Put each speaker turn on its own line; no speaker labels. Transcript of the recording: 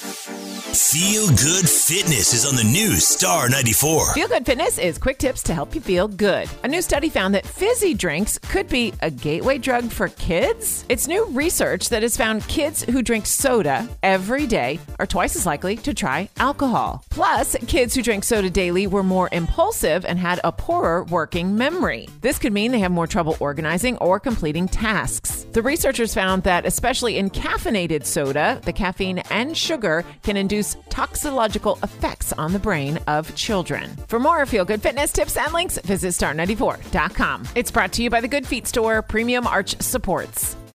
Feel Good Fitness is on the new Star 94.
Feel Good Fitness is quick tips to help you feel good. A new study found that fizzy drinks could be a gateway drug for kids. It's new research that has found kids who drink soda every day are twice as likely to try alcohol. Plus, kids who drank soda daily were more impulsive and had a poorer working memory. This could mean they have more trouble organizing or completing tasks. The researchers found that, especially in caffeinated soda, the caffeine and sugar can induce toxicological effects on the brain of children. For more feel good fitness tips and links, visit star94.com. It's brought to you by the Good Feet Store, Premium Arch Supports.